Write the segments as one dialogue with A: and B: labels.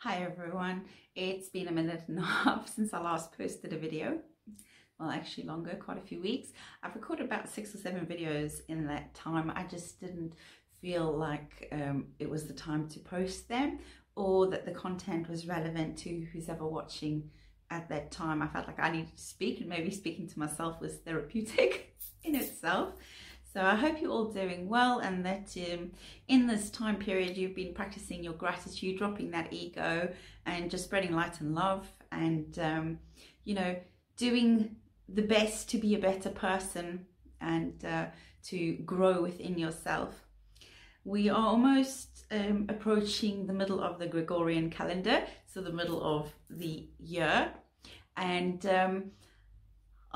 A: Hi everyone, it's been a minute and a half since I last posted a video. Well, actually longer, quite a few weeks. I've recorded about six or seven videos in that time. I just didn't feel like um, it was the time to post them or that the content was relevant to who's ever watching at that time. I felt like I needed to speak and maybe speaking to myself was therapeutic in itself. So I hope you're all doing well and that um, in this time period you've been practicing your gratitude, dropping that ego and just spreading light and love and, um, you know, doing the best to be a better person and uh, to grow within yourself. We are almost um, approaching the middle of the Gregorian calendar, so the middle of the year. And um,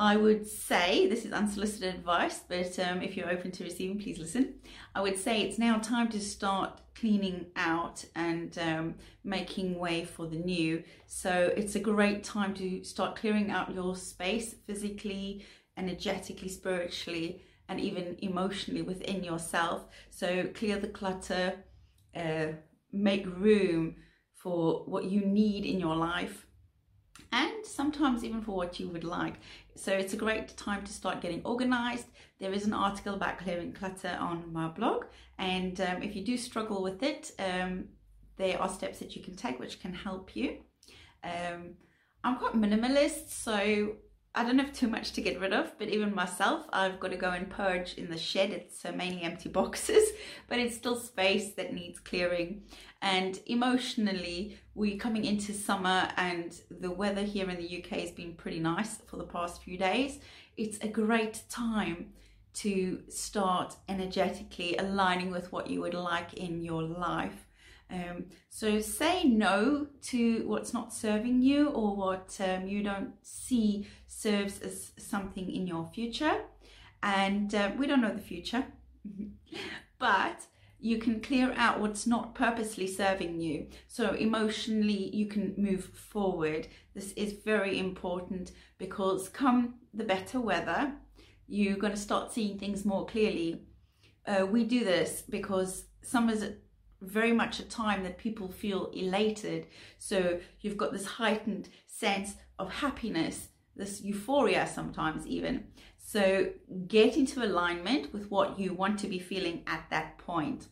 A: I would say, this is unsolicited advice, but um, if you're open to receiving, please listen. I would say it's now time to start cleaning out and um, making way for the new. So it's a great time to start clearing out your space physically, energetically, spiritually, and even emotionally within yourself. So clear the clutter, uh, make room for what you need in your life and sometimes even for what you would like. So it's a great time to start getting organized. There is an article about clearing clutter on my blog. And um, if you do struggle with it, um, there are steps that you can take which can help you. Um, I'm quite minimalist, so I don't have too much to get rid of, but even myself, I've got to go and purge in the shed. It's uh, mainly empty boxes, but it's still space that needs clearing. And emotionally, we're coming into summer and the weather here in the UK has been pretty nice for the past few days. It's a great time to start energetically aligning with what you would like in your life. Um, so say no to what's not serving you or what um, you don't see serves as something in your future. And uh, we don't know the future, but you can clear out what's not purposely serving you. So emotionally, you can move forward. This is very important because come the better weather, you're going to start seeing things more clearly. Uh, we do this because summer's very much a time that people feel elated. So you've got this heightened sense of happiness, this euphoria sometimes even. So get into alignment with what you want to be feeling at that point.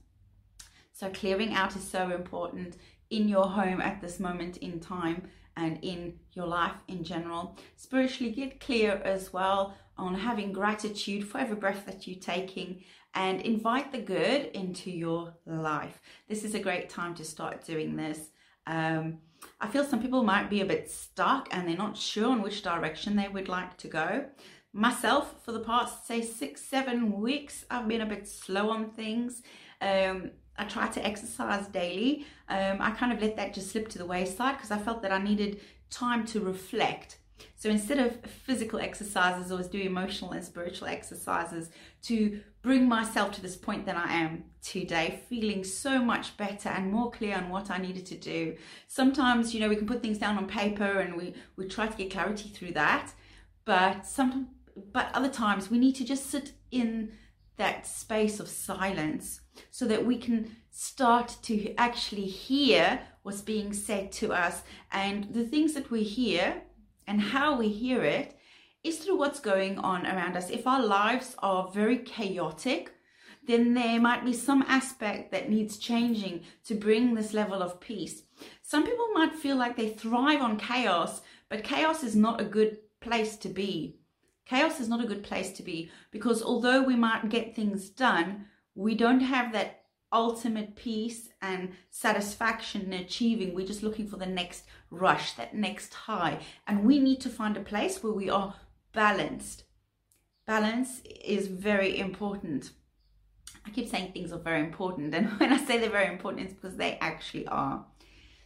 A: So clearing out is so important in your home at this moment in time and in your life in general. Spiritually, get clear as well on having gratitude for every breath that you're taking and invite the good into your life. This is a great time to start doing this. Um, I feel some people might be a bit stuck and they're not sure in which direction they would like to go. Myself, for the past, say, six, seven weeks, I've been a bit slow on things. Um, I try to exercise daily. Um, I kind of let that just slip to the wayside because I felt that I needed time to reflect so instead of physical exercises, I was doing emotional and spiritual exercises to bring myself to this point that I am today, feeling so much better and more clear on what I needed to do. Sometimes, you know, we can put things down on paper and we, we try to get clarity through that. But some but other times we need to just sit in that space of silence so that we can start to actually hear what's being said to us and the things that we hear and how we hear it is through what's going on around us. If our lives are very chaotic, then there might be some aspect that needs changing to bring this level of peace. Some people might feel like they thrive on chaos, but chaos is not a good place to be. Chaos is not a good place to be because although we might get things done, we don't have that ultimate peace and satisfaction in achieving. We're just looking for the next rush, that next high. And we need to find a place where we are balanced. Balance is very important. I keep saying things are very important, and when I say they're very important, it's because they actually are.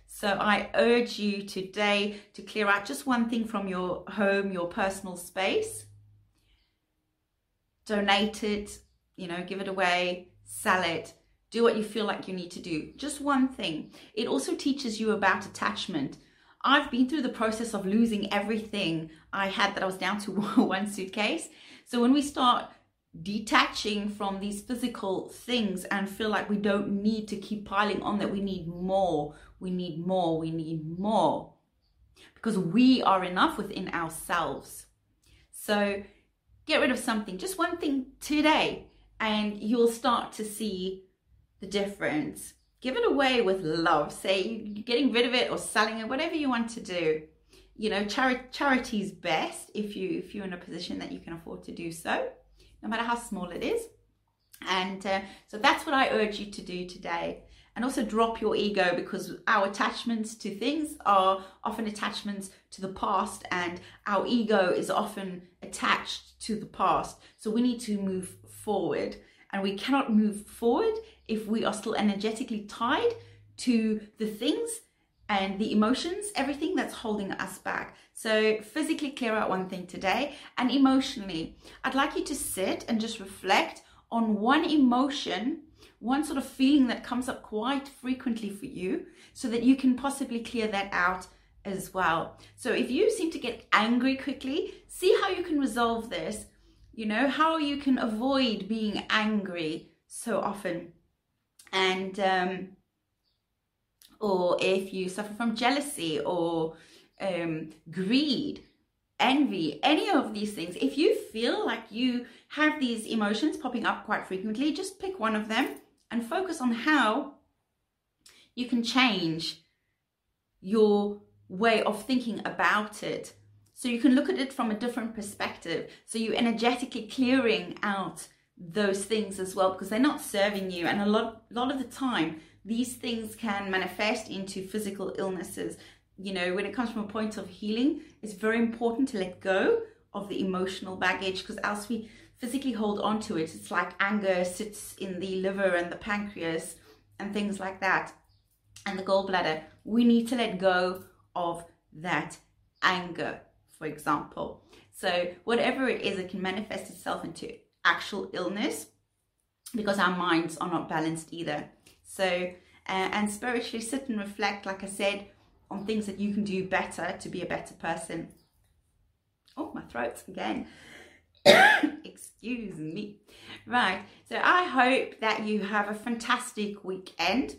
A: So I urge you today to clear out just one thing from your home, your personal space. Donate it, you know, give it away, sell it, do what you feel like you need to do. Just one thing. It also teaches you about attachment. I've been through the process of losing everything I had that I was down to one suitcase. So when we start detaching from these physical things and feel like we don't need to keep piling on that we need more, we need more, we need more. Because we are enough within ourselves. So get rid of something, just one thing today, and you'll start to see the difference. Give it away with love. Say you're getting rid of it or selling it, whatever you want to do. You know, chari- charity's best if you if you're in a position that you can afford to do so no matter how small it is. And uh, so that's what I urge you to do today. And also drop your ego because our attachments to things are often attachments to the past, and our ego is often attached to the past. So we need to move forward, and we cannot move forward if we are still energetically tied to the things and the emotions, everything that's holding us back. So, physically clear out one thing today, and emotionally, I'd like you to sit and just reflect on one emotion, one sort of feeling that comes up quite frequently for you, so that you can possibly clear that out as well. So, if you seem to get angry quickly, see how you can resolve this. You know, how you can avoid being angry so often. And, um, or if you suffer from jealousy or um, greed, envy, any of these things, if you feel like you have these emotions popping up quite frequently, just pick one of them and focus on how you can change your way of thinking about it. So you can look at it from a different perspective. So you're energetically clearing out those things as well because they're not serving you. And a lot, a lot of the time, these things can manifest into physical illnesses. You know, when it comes from a point of healing, it's very important to let go of the emotional baggage because else we physically hold on to it. It's like anger sits in the liver and the pancreas and things like that, and the gallbladder. We need to let go of that anger, for example. So, whatever it is, it can manifest itself into actual illness because our minds are not balanced either. So, uh, and spiritually sit and reflect, like I said, on things that you can do better to be a better person. Oh, my throat again. Excuse me. Right. So I hope that you have a fantastic weekend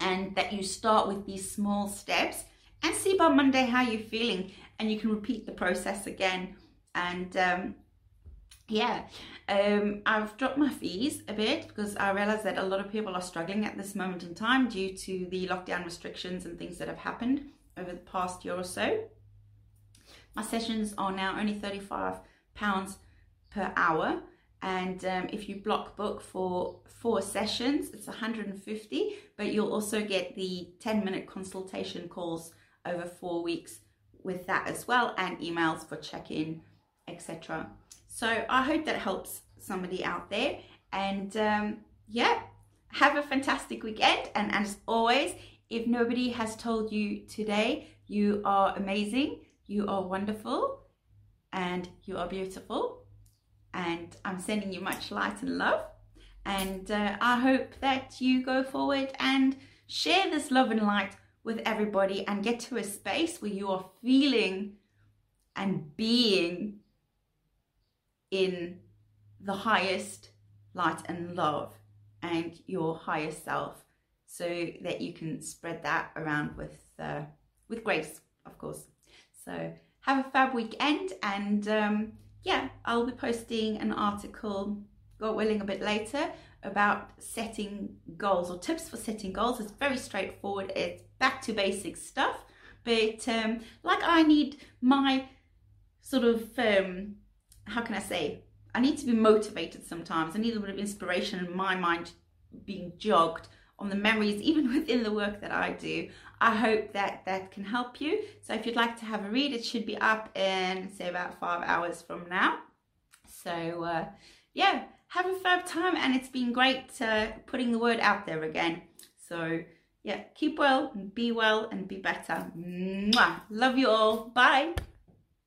A: and that you start with these small steps and see by Monday how you're feeling and you can repeat the process again. And um, yeah, um, I've dropped my fees a bit because I realize that a lot of people are struggling at this moment in time due to the lockdown restrictions and things that have happened over the past year or so. My sessions are now only £35 per hour. And um, if you block book for four sessions, it's 150, but you'll also get the 10 minute consultation calls over four weeks with that as well, and emails for check in, etc. So I hope that helps somebody out there. And um, yeah, have a fantastic weekend. And as always, if nobody has told you today, you are amazing, you are wonderful, and you are beautiful. And I'm sending you much light and love. And uh, I hope that you go forward and share this love and light with everybody and get to a space where you are feeling and being in the highest light and love and your higher self so that you can spread that around with uh, with grace of course. So have a fab weekend and um, yeah i'll be posting an article god willing a bit later about setting goals or tips for setting goals. It's very straightforward. It's back to basic stuff. But um, like i need my sort of um, how can I say? I need to be motivated sometimes. I need a little bit of inspiration in my mind being jogged on the memories, even within the work that I do. I hope that that can help you. So if you'd like to have a read, it should be up in say about five hours from now. So uh, yeah, have a fab time, and it's been great uh, putting the word out there again. So yeah, keep well, and be well, and be better. Mwah. Love you all. Bye.